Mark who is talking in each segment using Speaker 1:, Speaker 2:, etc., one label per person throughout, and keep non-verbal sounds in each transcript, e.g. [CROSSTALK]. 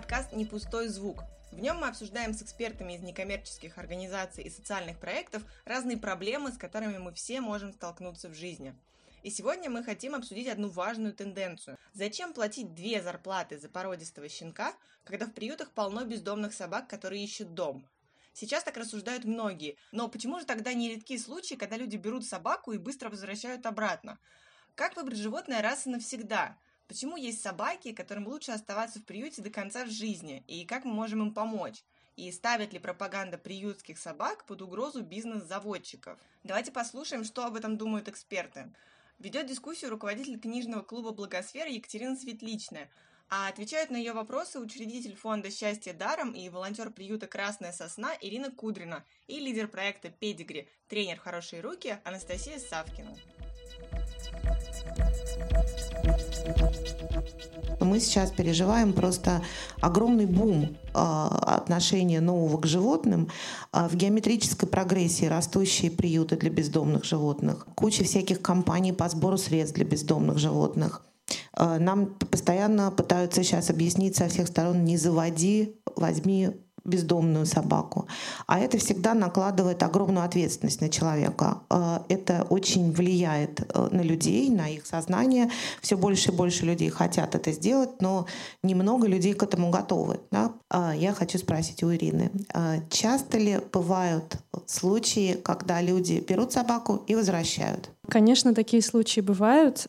Speaker 1: подкаст «Не пустой звук». В нем мы обсуждаем с экспертами из некоммерческих организаций и социальных проектов разные проблемы, с которыми мы все можем столкнуться в жизни. И сегодня мы хотим обсудить одну важную тенденцию. Зачем платить две зарплаты за породистого щенка, когда в приютах полно бездомных собак, которые ищут дом? Сейчас так рассуждают многие, но почему же тогда не редки случаи, когда люди берут собаку и быстро возвращают обратно? Как выбрать животное раз и навсегда? Почему есть собаки, которым лучше оставаться в приюте до конца жизни, и как мы можем им помочь? И ставит ли пропаганда приютских собак под угрозу бизнес заводчиков? Давайте послушаем, что об этом думают эксперты. Ведет дискуссию руководитель книжного клуба «Благосфера» Екатерина Светличная, а отвечают на ее вопросы учредитель фонда «Счастье даром» и волонтер приюта «Красная сосна» Ирина Кудрина и лидер проекта «Педигри», тренер «Хорошие руки» Анастасия Савкина.
Speaker 2: Мы сейчас переживаем просто огромный бум э, отношения нового к животным, э, в геометрической прогрессии растущие приюты для бездомных животных, куча всяких компаний по сбору средств для бездомных животных. Э, нам постоянно пытаются сейчас объяснить со всех сторон, не заводи, возьми бездомную собаку. А это всегда накладывает огромную ответственность на человека. Э, это очень влияет э, на людей, на их сознание. Все больше и больше людей хотят это сделать, но немного людей к этому готовы. Да? Э, я хочу спросить у Ирины, часто ли бывают случаи, когда люди берут собаку и возвращают?
Speaker 3: Конечно, такие случаи бывают.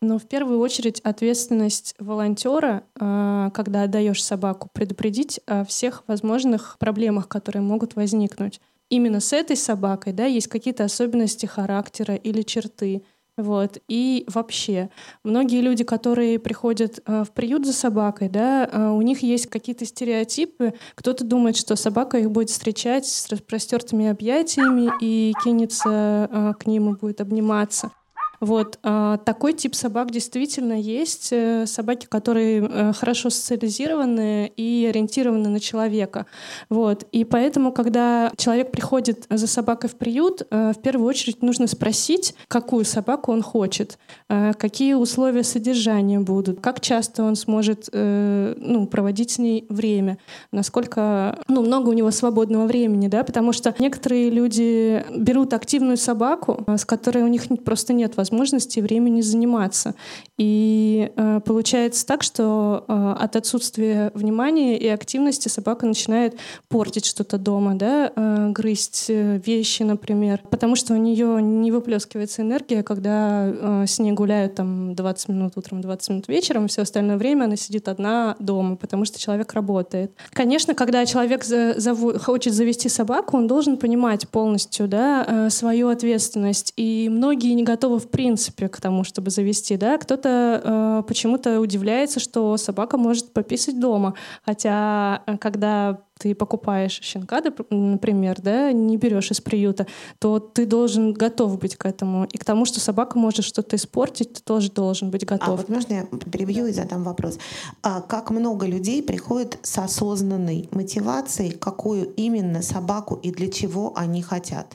Speaker 3: Но в первую очередь ответственность волонтера, а, когда отдаешь собаку, предупредить о всех возможных проблемах, которые могут возникнуть. Именно с этой собакой да, есть какие-то особенности характера или черты. Вот. И вообще, многие люди, которые приходят э, в приют за собакой, да, э, у них есть какие-то стереотипы. Кто-то думает, что собака их будет встречать с распростертыми объятиями и кинется э, к ним и будет обниматься. Вот а, такой тип собак действительно есть. Э, собаки, которые э, хорошо социализированы и ориентированы на человека. Вот. И поэтому, когда человек приходит за собакой в приют, э, в первую очередь нужно спросить, какую собаку он хочет, какие условия содержания будут, как часто он сможет ну, проводить с ней время, насколько ну, много у него свободного времени, да, потому что некоторые люди берут активную собаку, с которой у них просто нет возможности возможности времени заниматься. И э, получается так, что э, от отсутствия внимания и активности собака начинает портить что-то дома, да, э, грызть э, вещи, например, потому что у нее не выплескивается энергия, когда э, с ней гуляют там 20 минут утром, 20 минут вечером, все остальное время она сидит одна дома, потому что человек работает. Конечно, когда человек за, зав... хочет завести собаку, он должен понимать полностью да, э, свою ответственность. И многие не готовы в принципе к тому, чтобы завести. Да? Кто-то э, почему-то удивляется, что собака может пописать дома. Хотя, э, когда ты покупаешь щенка, например, да, не берешь из приюта, то ты должен готов быть к этому. И к тому, что собака может что-то испортить, ты тоже должен быть готов. А
Speaker 2: вот можно я перебью и задам вопрос? А как много людей приходит с осознанной мотивацией, какую именно собаку и для чего они хотят?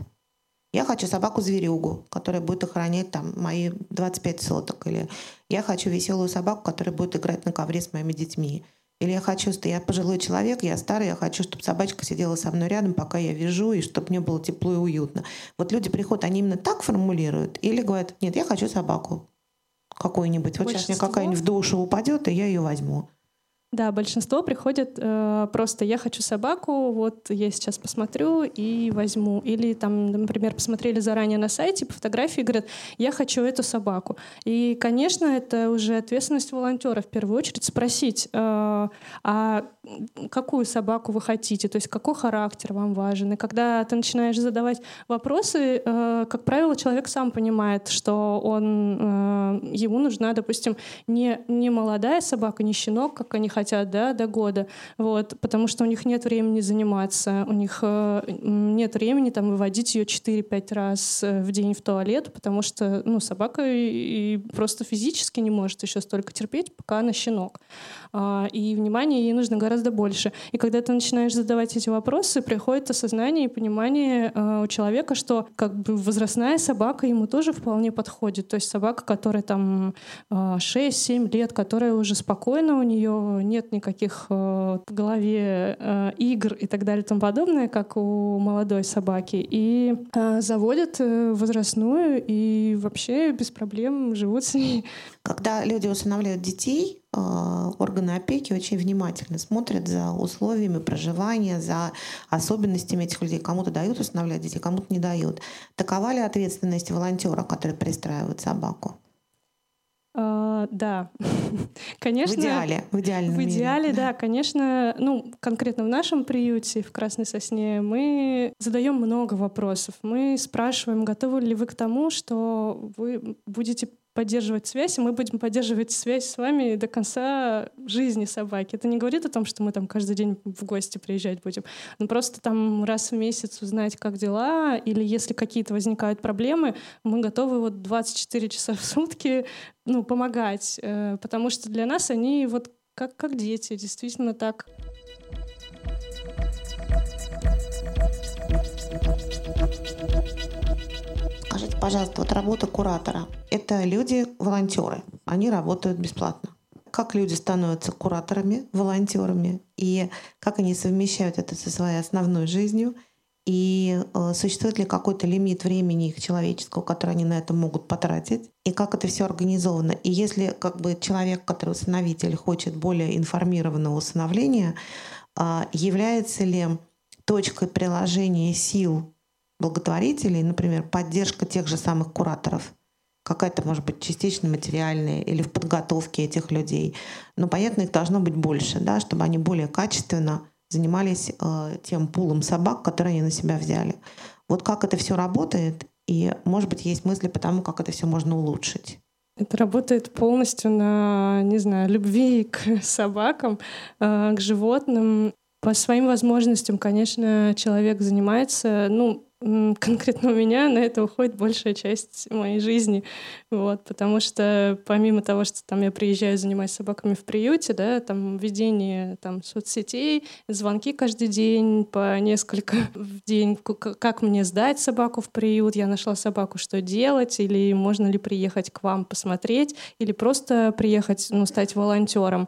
Speaker 2: Я хочу собаку-зверюгу, которая будет охранять там мои 25 соток. Или я хочу веселую собаку, которая будет играть на ковре с моими детьми. Или я хочу, что я пожилой человек, я старый, я хочу, чтобы собачка сидела со мной рядом, пока я вяжу, и чтобы мне было тепло и уютно. Вот люди приходят, они именно так формулируют? Или говорят, нет, я хочу собаку какую-нибудь. Вот сейчас мне какая-нибудь в душу упадет, и я ее возьму.
Speaker 3: Да, большинство приходит э, просто «я хочу собаку, вот я сейчас посмотрю и возьму». Или там, например, посмотрели заранее на сайте по фотографии и говорят «я хочу эту собаку». И, конечно, это уже ответственность волонтера в первую очередь спросить, э, а какую собаку вы хотите, то есть какой характер вам важен. И когда ты начинаешь задавать вопросы, э, как правило, человек сам понимает, что он, э, ему нужна, допустим, не, не молодая собака, не щенок, как они хотят, хотят, да, до года, вот, потому что у них нет времени заниматься, у них э, нет времени там выводить ее 4-5 раз э, в день в туалет, потому что, ну, собака и, просто физически не может еще столько терпеть, пока она щенок. А, и внимания ей нужно гораздо больше. И когда ты начинаешь задавать эти вопросы, приходит осознание и понимание э, у человека, что как бы возрастная собака ему тоже вполне подходит. То есть собака, которая там 6-7 лет, которая уже спокойно, у нее нет никаких э, в голове э, игр и так далее и тому подобное, как у молодой собаки, и э, заводят возрастную и вообще без проблем живут с ней.
Speaker 2: Когда люди усыновляют детей, органы опеки очень внимательно смотрят за условиями проживания, за особенностями этих людей. Кому-то дают усыновлять детей, кому-то не дают. Такова ли ответственность волонтера, который пристраивает собаку?
Speaker 3: А, да, [LAUGHS] конечно.
Speaker 2: В идеале, в идеальном
Speaker 3: В идеале,
Speaker 2: мире.
Speaker 3: да, [LAUGHS] конечно. Ну, конкретно в нашем приюте в Красной Сосне мы задаем много вопросов. Мы спрашиваем, готовы ли вы к тому, что вы будете поддерживать связь, и мы будем поддерживать связь с вами до конца жизни собаки. Это не говорит о том, что мы там каждый день в гости приезжать будем. Но просто там раз в месяц узнать, как дела, или если какие-то возникают проблемы, мы готовы вот 24 часа в сутки ну, помогать, э, потому что для нас они вот как, как дети, действительно так.
Speaker 2: Пожалуйста, вот работа куратора — это люди-волонтеры. Они работают бесплатно. Как люди становятся кураторами, волонтерами, и как они совмещают это со своей основной жизнью, и э, существует ли какой-то лимит времени их человеческого, который они на это могут потратить, и как это все организовано. И если как бы человек, который усыновитель, хочет более информированного усыновления, э, является ли точкой приложения сил благотворителей, например, поддержка тех же самых кураторов, какая-то, может быть, частично материальная или в подготовке этих людей. Но, понятно, их должно быть больше, да, чтобы они более качественно занимались э, тем пулом собак, которые они на себя взяли. Вот как это все работает, и, может быть, есть мысли по тому, как это все можно улучшить.
Speaker 3: Это работает полностью на, не знаю, любви к [LAUGHS] собакам, э, к животным. По своим возможностям, конечно, человек занимается, ну, конкретно у меня на это уходит большая часть моей жизни, вот, потому что помимо того, что там я приезжаю, занимаюсь собаками в приюте, да, там ведение там соцсетей, звонки каждый день по несколько [LAUGHS] в день, как мне сдать собаку в приют, я нашла собаку, что делать, или можно ли приехать к вам посмотреть, или просто приехать, ну, стать волонтером.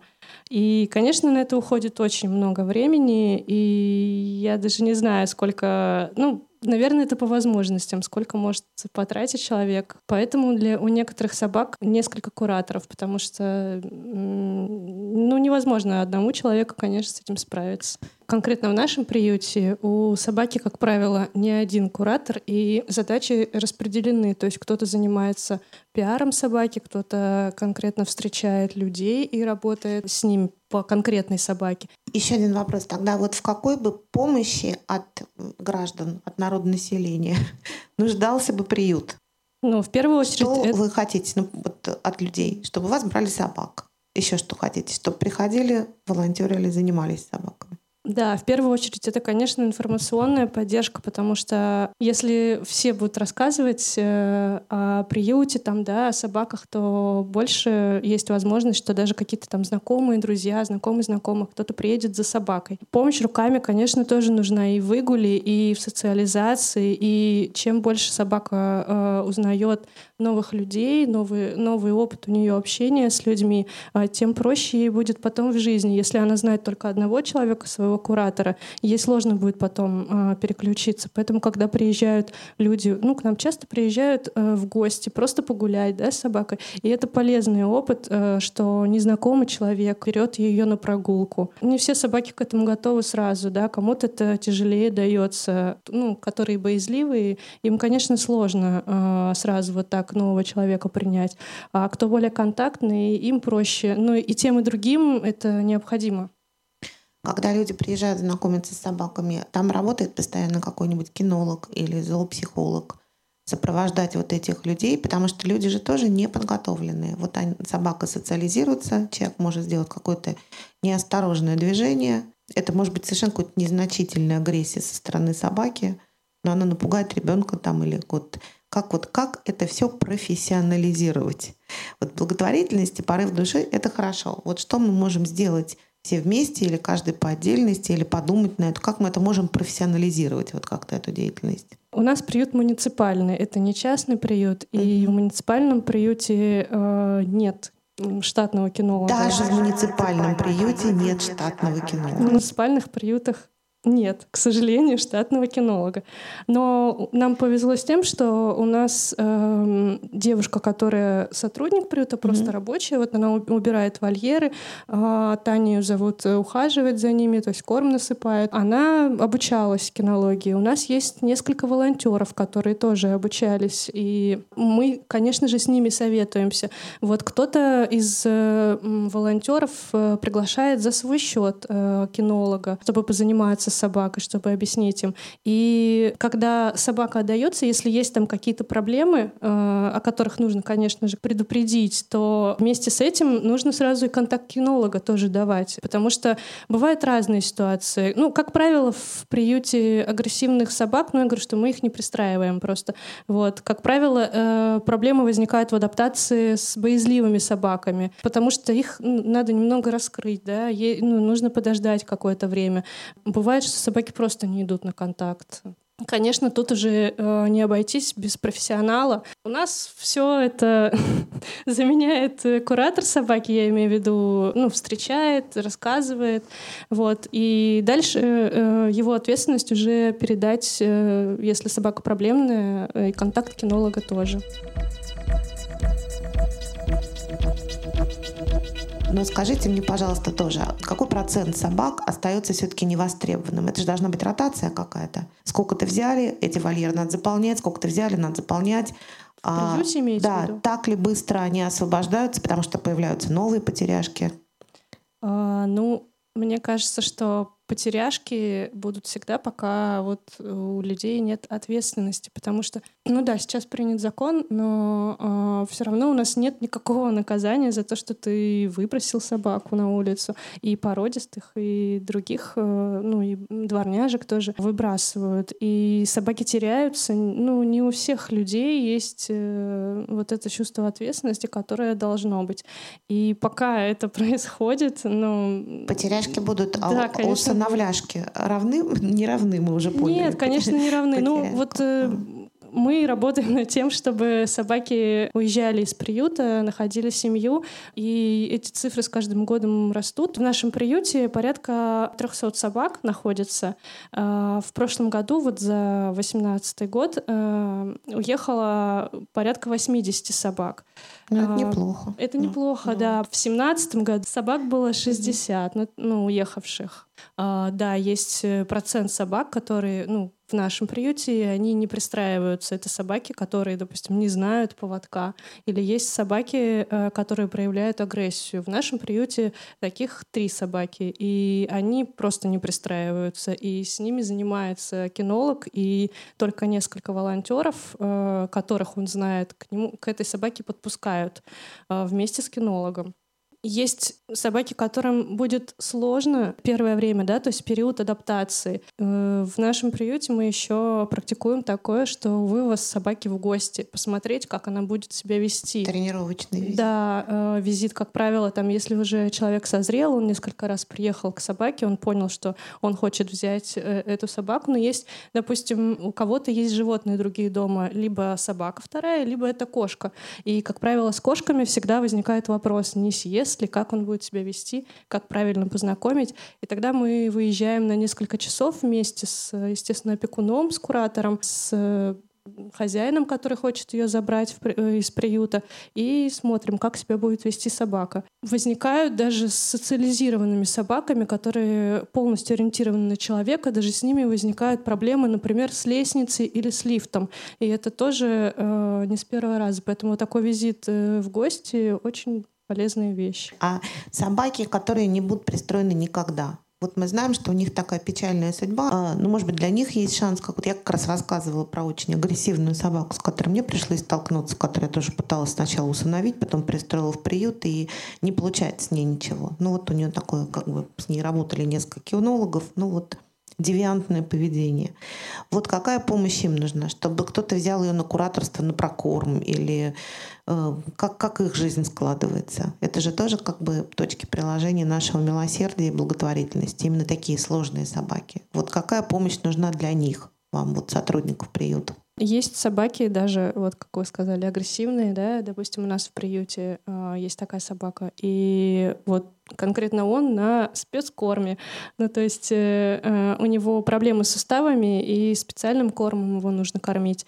Speaker 3: И, конечно, на это уходит очень много времени, и я даже не знаю, сколько, ну, Наверное, это по возможностям, сколько может потратить человек. Поэтому для, у некоторых собак несколько кураторов, потому что ну, невозможно одному человеку, конечно, с этим справиться. Конкретно в нашем приюте у собаки, как правило, не один куратор, и задачи распределены. То есть кто-то занимается пиаром собаки, кто-то конкретно встречает людей и работает с ним по конкретной собаке.
Speaker 2: Еще один вопрос. Тогда вот в какой бы помощи от граждан, от народонаселения [LAUGHS] нуждался бы приют?
Speaker 3: Ну, в первую очередь...
Speaker 2: Что это... вы хотите ну, вот, от людей? Чтобы вас брали собак? Еще что хотите? Чтобы приходили, волонтерили, занимались собаками?
Speaker 3: Да, в первую очередь это, конечно, информационная поддержка, потому что если все будут рассказывать э, о приюте, там, да, о собаках, то больше есть возможность, что даже какие-то там знакомые, друзья, знакомые знакомых, кто-то приедет за собакой. Помощь руками, конечно, тоже нужна и в выгуле, и в социализации, и чем больше собака э, узнает новых людей, новый, новый опыт у нее общения с людьми, э, тем проще ей будет потом в жизни. Если она знает только одного человека, своего своего куратора, ей сложно будет потом э, переключиться. Поэтому, когда приезжают люди, ну, к нам часто приезжают э, в гости, просто погулять, да, с собакой, и это полезный опыт, э, что незнакомый человек берет ее на прогулку. Не все собаки к этому готовы сразу, да, кому-то это тяжелее дается, ну, которые боязливые, им, конечно, сложно э, сразу вот так нового человека принять. А кто более контактный, им проще. Ну и тем и другим это необходимо.
Speaker 2: Когда люди приезжают знакомиться с собаками, там работает постоянно какой-нибудь кинолог или зоопсихолог сопровождать вот этих людей, потому что люди же тоже не подготовленные. Вот они, собака социализируется, человек может сделать какое-то неосторожное движение. Это может быть совершенно какая-то незначительная агрессия со стороны собаки, но она напугает ребенка там или вот как вот как это все профессионализировать. Вот благотворительность и порыв души — это хорошо. Вот что мы можем сделать все вместе или каждый по отдельности, или подумать на это, как мы это можем профессионализировать, вот как-то эту деятельность?
Speaker 3: У нас приют муниципальный, это не частный приют, mm-hmm. и в муниципальном приюте э, нет штатного кинолога.
Speaker 2: Даже в муниципальном приюте нет штатного кинолога.
Speaker 3: В муниципальных приютах нет, к сожалению, штатного кинолога. Но нам повезло с тем, что у нас э, девушка, которая сотрудник приюта, просто mm-hmm. рабочая, вот она убирает вольеры, э, Таню зовут ухаживать за ними, то есть корм насыпает. Она обучалась кинологии. У нас есть несколько волонтеров, которые тоже обучались, и мы, конечно же, с ними советуемся. Вот кто-то из э, волонтеров э, приглашает за свой счет э, кинолога, чтобы позаниматься собакой, чтобы объяснить им. И когда собака отдается, если есть там какие-то проблемы, э, о которых нужно, конечно же, предупредить, то вместе с этим нужно сразу и контакт кинолога тоже давать, потому что бывают разные ситуации. Ну, как правило, в приюте агрессивных собак, ну, я говорю, что мы их не пристраиваем просто. Вот. Как правило, э, проблемы возникают в адаптации с боязливыми собаками, потому что их надо немного раскрыть, да, ей, ну, нужно подождать какое-то время. Бывает, что собаки просто не идут на контакт. Конечно, тут уже э, не обойтись без профессионала. У нас все это [LAUGHS] заменяет куратор собаки, я имею в виду, ну, встречает, рассказывает. Вот. И дальше э, его ответственность уже передать, э, если собака проблемная, и контакт кинолога тоже.
Speaker 2: Но скажите мне, пожалуйста, тоже, какой процент собак остается все-таки невостребованным? Это же должна быть ротация какая-то. Сколько-то взяли, эти вольеры надо заполнять, сколько-то взяли, надо заполнять.
Speaker 3: А,
Speaker 2: да, так ли быстро они освобождаются, потому что появляются новые потеряшки?
Speaker 3: А, ну, мне кажется, что потеряшки будут всегда, пока вот у людей нет ответственности, потому что, ну да, сейчас принят закон, но э, а, все равно у нас нет никакого наказания за то, что ты выбросил собаку на улицу, и породистых, и других, э, ну и дворняжек тоже выбрасывают, и собаки теряются, ну не у всех людей есть э, вот это чувство ответственности, которое должно быть, и пока это [LAUGHS] происходит, ну
Speaker 2: потеряшки будут, а да, конечно, усыновляшки равны, не равны, мы уже поняли.
Speaker 3: Нет, конечно, не равны. Ну, вот э, мы работаем над тем, чтобы собаки уезжали из приюта, находили семью, и эти цифры с каждым годом растут. В нашем приюте порядка 300 собак находится. А, в прошлом году, вот за 2018 год, э, уехало порядка 80 собак.
Speaker 2: Ну, это а, неплохо.
Speaker 3: Это неплохо, ну, да. В 2017 году собак было 60, ну, ну уехавших. А, да, есть э, процент собак, которые, ну, в нашем приюте, они не пристраиваются. Это собаки, которые, допустим, не знают поводка. Или есть собаки, э, которые проявляют агрессию. В нашем приюте таких три собаки, и они просто не пристраиваются. И с ними занимается кинолог, и только несколько волонтеров, э, которых он знает, к, нему, к этой собаке подпускают вместе с кинологом. Есть собаки, которым будет сложно первое время, да, то есть период адаптации. Э, в нашем приюте мы еще практикуем такое, что вывоз собаки в гости, посмотреть, как она будет себя вести.
Speaker 2: Тренировочный визит.
Speaker 3: Да, э, визит, как правило, там, если уже человек созрел, он несколько раз приехал к собаке, он понял, что он хочет взять э, эту собаку, но есть, допустим, у кого-то есть животные другие дома, либо собака вторая, либо это кошка. И, как правило, с кошками всегда возникает вопрос, не съест ли, как он будет себя вести, как правильно познакомить. И тогда мы выезжаем на несколько часов вместе с, естественно, опекуном, с куратором, с хозяином, который хочет ее забрать э, из приюта, и смотрим, как себя будет вести собака. Возникают даже с социализированными собаками, которые полностью ориентированы на человека, даже с ними возникают проблемы, например, с лестницей или с лифтом. И это тоже э, не с первого раза. Поэтому такой визит э, в гости очень полезные вещи.
Speaker 2: А собаки, которые не будут пристроены никогда, вот мы знаем, что у них такая печальная судьба. А, ну, может быть, для них есть шанс. Как вот я как раз рассказывала про очень агрессивную собаку, с которой мне пришлось столкнуться, которую я тоже пыталась сначала усыновить, потом пристроила в приют, и не получается с ней ничего. Ну, вот у нее такое, как бы с ней работали несколько кинологов. Ну, вот девиантное поведение. Вот какая помощь им нужна? Чтобы кто-то взял ее на кураторство, на прокорм или э, как, как их жизнь складывается? Это же тоже как бы точки приложения нашего милосердия и благотворительности. Именно такие сложные собаки. Вот какая помощь нужна для них, вам, вот сотрудников приюта?
Speaker 3: Есть собаки даже, вот как вы сказали, агрессивные, да, допустим, у нас в приюте э, есть такая собака, и вот конкретно он на спецкорме. Ну, то есть э, э, у него проблемы с суставами, и специальным кормом его нужно кормить.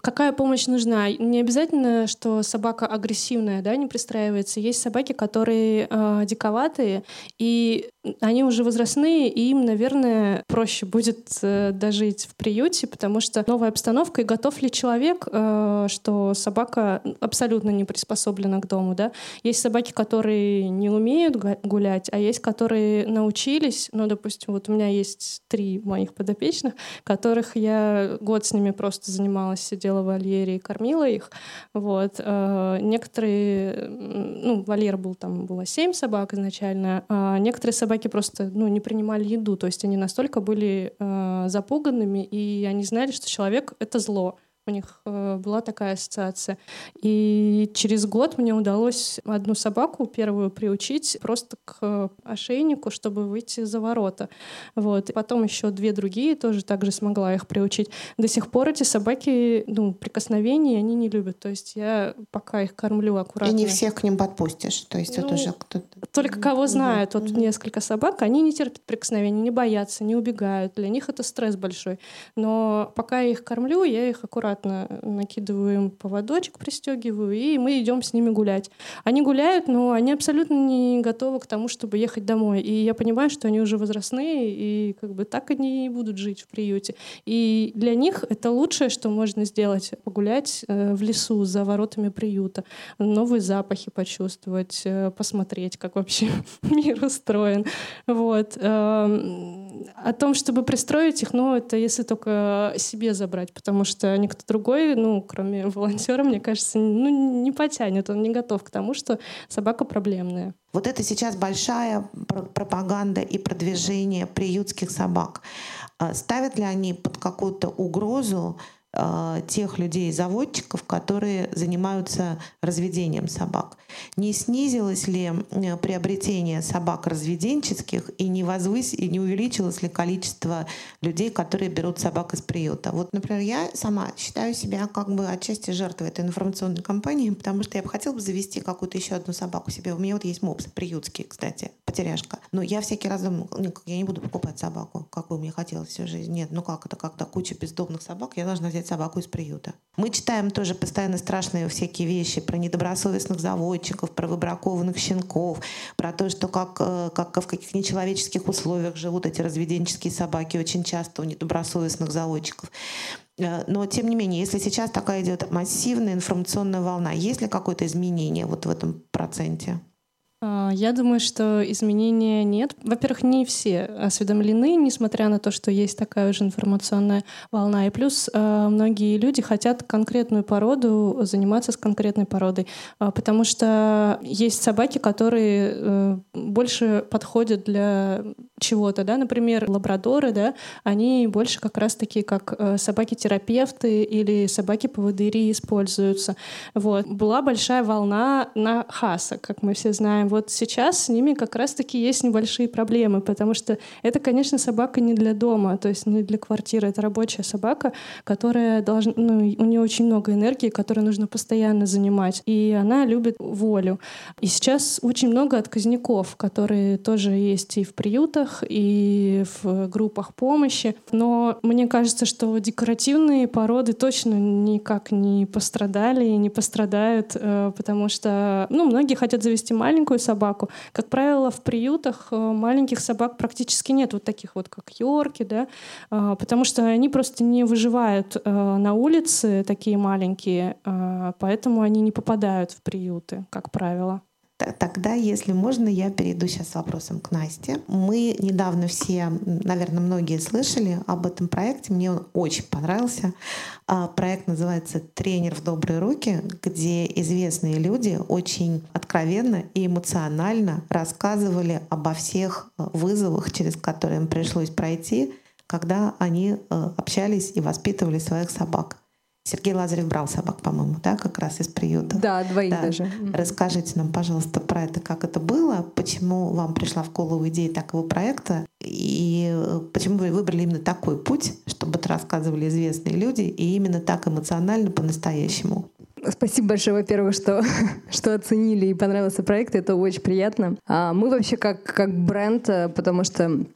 Speaker 3: Какая помощь нужна? Не обязательно, что собака агрессивная, да, не пристраивается. Есть собаки, которые э, диковатые, и они уже возрастные, и им, наверное, проще будет э, дожить в приюте, потому что новая обстановка, готов ли человек, э, что собака абсолютно не приспособлена к дому, да. Есть собаки, которые не умеют гулять, а есть, которые научились, ну, допустим, вот у меня есть три моих подопечных, которых я год с ними просто занималась, сидела в вольере и кормила их, вот. Э, некоторые, ну, вольер был, там было семь собак изначально, а некоторые собаки просто, ну, не принимали еду, то есть они настолько были э, запуганными, и они знали, что человек — это зло, зло, у них э, была такая ассоциация. И через год мне удалось одну собаку первую приучить просто к ошейнику, чтобы выйти за ворота. Вот. И потом еще две другие тоже также смогла их приучить. До сих пор эти собаки, ну, прикосновений они не любят. То есть я пока их кормлю аккуратно.
Speaker 2: И не всех к ним подпустишь. То есть ну, это уже кто-то...
Speaker 3: Только кого знают. Вот mm несколько собак, они не терпят прикосновений, не боятся, не убегают. Для них это стресс большой. Но пока я их кормлю, я их аккуратно аккуратно накидываю им поводочек, пристегиваю, и мы идем с ними гулять. Они гуляют, но они абсолютно не готовы к тому, чтобы ехать домой. И я понимаю, что они уже возрастные, и как бы так они и будут жить в приюте. И для них это лучшее, что можно сделать, погулять э, в лесу за воротами приюта, новые запахи почувствовать, э, посмотреть, как вообще [LAUGHS] мир устроен. Вот. Эм, о том, чтобы пристроить их, ну, это если только себе забрать, потому что никто другой, ну, кроме [LAUGHS] волонтера, мне кажется, ну, не потянет, он не готов к тому, что собака проблемная.
Speaker 2: Вот это сейчас большая пропаганда и продвижение приютских собак. А ставят ли они под какую-то угрозу тех людей-заводчиков, которые занимаются разведением собак. Не снизилось ли приобретение собак разведенческих и не, возвыс... и не увеличилось ли количество людей, которые берут собак из приюта? Вот, например, я сама считаю себя как бы отчасти жертвой этой информационной кампании, потому что я бы хотела бы завести какую-то еще одну собаку себе. У меня вот есть мопс приютский, кстати, потеряшка. Но я всякий раз думаю, я не буду покупать собаку, какую мне хотелось всю жизнь. Нет, ну как это, когда куча бездомных собак, я должна взять собаку из приюта. Мы читаем тоже постоянно страшные всякие вещи про недобросовестных заводчиков, про выбракованных щенков, про то, что как, э, как в каких нечеловеческих условиях живут эти разведенческие собаки очень часто у недобросовестных заводчиков. Э, но, тем не менее, если сейчас такая идет массивная информационная волна, есть ли какое-то изменение вот в этом проценте?
Speaker 3: А, я думаю, что изменения нет. Во-первых, не все осведомлены, несмотря на то, что есть такая уже информационная волна. И плюс а, многие люди хотят конкретную породу, заниматься с конкретной породой. А, потому что есть собаки, которые э, больше подходят для чего-то. Да? Например, лабрадоры, да, они больше как раз такие, как э, собаки-терапевты или собаки-поводыри используются. Вот. Была большая волна на хаса, как мы все знаем вот сейчас с ними как раз-таки есть небольшие проблемы, потому что это, конечно, собака не для дома, то есть не для квартиры. Это рабочая собака, которая должна, ну, у нее очень много энергии, которую нужно постоянно занимать, и она любит волю. И сейчас очень много отказников, которые тоже есть и в приютах, и в группах помощи. Но мне кажется, что декоративные породы точно никак не пострадали и не пострадают, э, потому что ну, многие хотят завести маленькую собаку. Как правило, в приютах э, маленьких собак практически нет, вот таких вот, как Йорки, да, а, потому что они просто не выживают э, на улице, такие маленькие, поэтому они не попадают в приюты, как правило.
Speaker 2: Тогда, если можно, я перейду сейчас с вопросом к Насте. Мы недавно все, наверное, многие слышали об этом проекте. Мне он очень понравился. А, проект называется «Тренер в добрые руки», где известные люди очень откровенно и эмоционально рассказывали обо всех э, вызовах, через которые им пришлось пройти, когда они э, общались и воспитывали своих собак. Сергей Лазарев брал собак, по-моему, да, как раз из приюта.
Speaker 4: Да, двоих да. даже.
Speaker 2: Расскажите нам, пожалуйста, про это, как это было, почему вам пришла в голову идея такого проекта, и э, почему вы выбрали именно такой путь, чтобы это рассказывали известные люди, и именно так эмоционально, по-настоящему.
Speaker 4: Спасибо большое, во-первых, что, [LAUGHS] что оценили и понравился проект. Это очень приятно. А мы вообще как, как бренд, э, потому что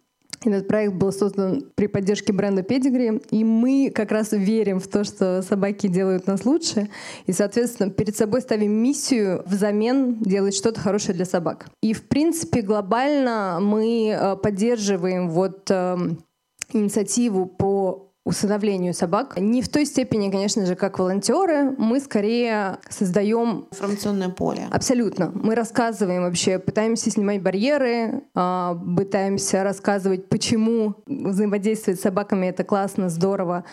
Speaker 4: этот проект был создан при поддержке бренда Pedigree, и мы как раз верим в то, что собаки делают нас лучше, и, соответственно, перед собой ставим миссию взамен делать что-то хорошее для собак. И, в принципе, глобально мы э, поддерживаем вот эм, инициативу по усыновлению собак. Не в той степени, конечно же, как волонтеры. Мы скорее создаем
Speaker 2: информационное поле.
Speaker 4: Абсолютно. Мы рассказываем вообще, пытаемся снимать барьеры, а, пытаемся рассказывать, почему взаимодействовать с собаками это классно, здорово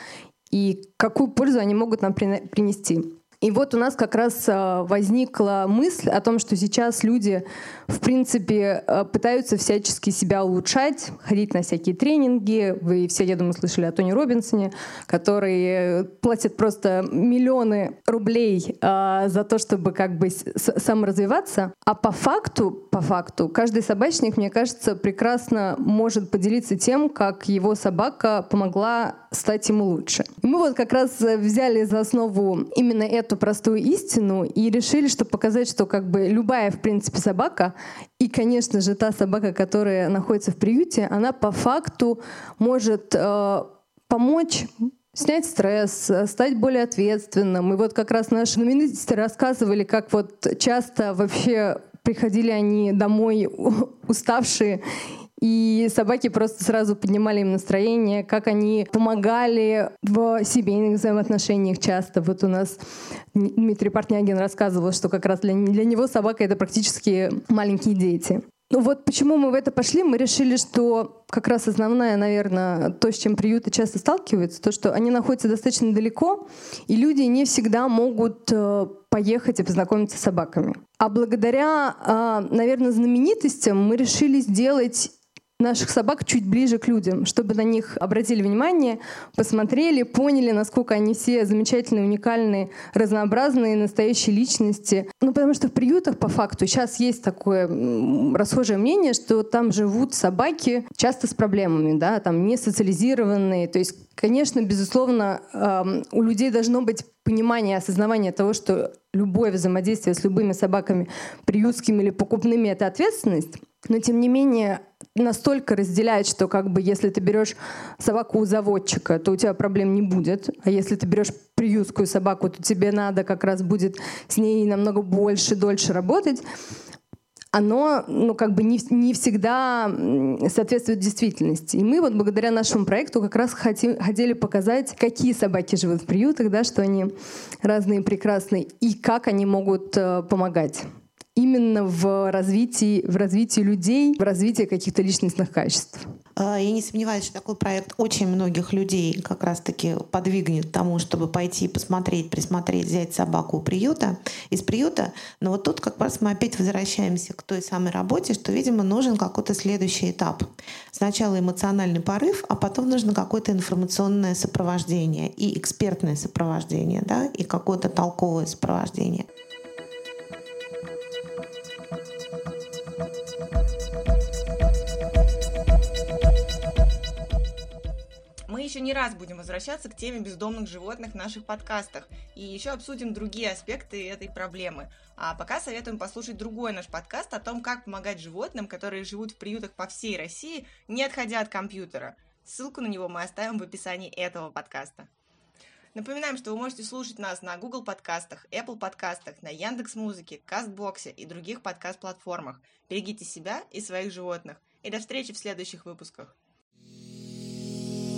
Speaker 4: и какую пользу они могут нам принести. И вот у нас как раз а, возникла мысль о том, что сейчас люди, в принципе, а, пытаются всячески себя улучшать, ходить на всякие тренинги. Вы все, я думаю, слышали о Тони Робинсоне, который платит просто миллионы рублей а, за то, чтобы как бы саморазвиваться. А по факту, по факту, каждый собачник, мне кажется, прекрасно может поделиться тем, как его собака помогла стать ему лучше. Мы вот как раз взяли за основу именно эту эту простую истину и решили, что показать, что как бы любая, в принципе, собака, и, конечно же, та собака, которая находится в приюте, она по факту может э, помочь снять стресс, стать более ответственным. И вот как раз наши знаменитости рассказывали, как вот часто вообще приходили они домой уставшие и собаки просто сразу поднимали им настроение, как они помогали в семейных взаимоотношениях часто. Вот у нас Дмитрий Портнягин рассказывал, что как раз для, для него собака — это практически маленькие дети. Ну вот почему мы в это пошли, мы решили, что как раз основное, наверное, то, с чем приюты часто сталкиваются, то, что они находятся достаточно далеко, и люди не всегда могут э, поехать и познакомиться с собаками. А благодаря, э, наверное, знаменитостям мы решили сделать наших собак чуть ближе к людям, чтобы на них обратили внимание, посмотрели, поняли, насколько они все замечательные, уникальные, разнообразные, настоящие личности. Ну, потому что в приютах, по факту, сейчас есть такое расхожее мнение, что там живут собаки часто с проблемами, да, там не социализированные. То есть, конечно, безусловно, у людей должно быть понимание, осознавание того, что любое взаимодействие с любыми собаками, приютскими или покупными, это ответственность. Но тем не менее настолько разделяет, что как бы если ты берешь собаку у заводчика, то у тебя проблем не будет. А если ты берешь приютскую собаку, то тебе надо как раз будет с ней намного больше, дольше работать оно ну, как бы не, не всегда соответствует действительности. И мы вот благодаря нашему проекту как раз хотим, хотели показать, какие собаки живут в приютах, да, что они разные, прекрасные, и как они могут э, помогать именно в развитии, в развитии людей, в развитии каких-то личностных качеств.
Speaker 2: А, я не сомневаюсь, что такой проект очень многих людей как раз-таки подвигнет тому, чтобы пойти посмотреть, присмотреть, взять собаку у приюта, из приюта. Но вот тут как раз мы опять возвращаемся к той самой работе, что, видимо, нужен какой-то следующий этап. Сначала эмоциональный порыв, а потом нужно какое-то информационное сопровождение и экспертное сопровождение, да, и какое-то толковое сопровождение.
Speaker 1: Еще не раз будем возвращаться к теме бездомных животных в наших подкастах и еще обсудим другие аспекты этой проблемы. А пока советуем послушать другой наш подкаст о том, как помогать животным, которые живут в приютах по всей России, не отходя от компьютера. Ссылку на него мы оставим в описании этого подкаста. Напоминаем, что вы можете слушать нас на Google подкастах, Apple подкастах, на Яндекс Музыке, Кастбоксе и других подкаст-платформах. Берегите себя и своих животных. И до встречи в следующих выпусках.